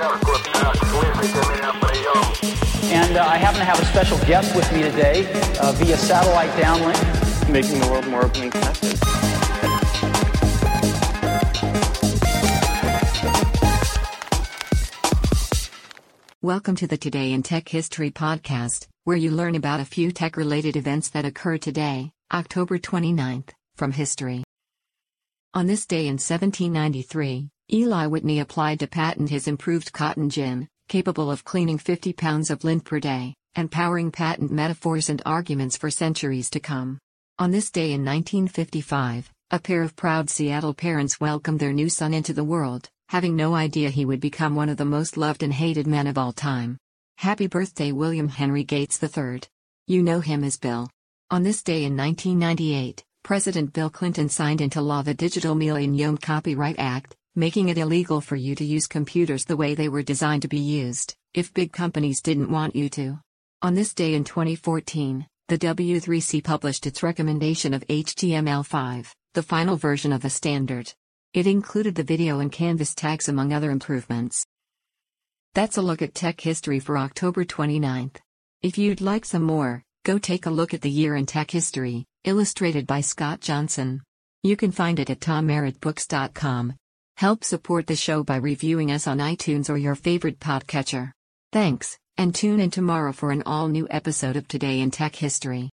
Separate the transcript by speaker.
Speaker 1: And uh, I happen to have a special guest with me today uh, via satellite downlink.
Speaker 2: Making the world more open and connected.
Speaker 3: Welcome to the Today in Tech History podcast, where you learn about a few tech related events that occur today, October 29th, from history. On this day in 1793, Eli Whitney applied to patent his improved cotton gin, capable of cleaning 50 pounds of lint per day, and powering patent metaphors and arguments for centuries to come. On this day in 1955, a pair of proud Seattle parents welcomed their new son into the world, having no idea he would become one of the most loved and hated men of all time. Happy birthday, William Henry Gates III. You know him as Bill. On this day in 1998, President Bill Clinton signed into law the Digital Millennium Copyright Act, making it illegal for you to use computers the way they were designed to be used, if big companies didn't want you to. On this day in 2014, the W3C published its recommendation of HTML5, the final version of the standard. It included the video and canvas tags among other improvements. That's a look at tech history for October 29th. If you'd like some more, go take a look at the year in tech history, illustrated by Scott Johnson. You can find it at tommerrittbooks.com. Help support the show by reviewing us on iTunes or your favorite podcatcher. Thanks, and tune in tomorrow for an all new episode of Today in Tech History.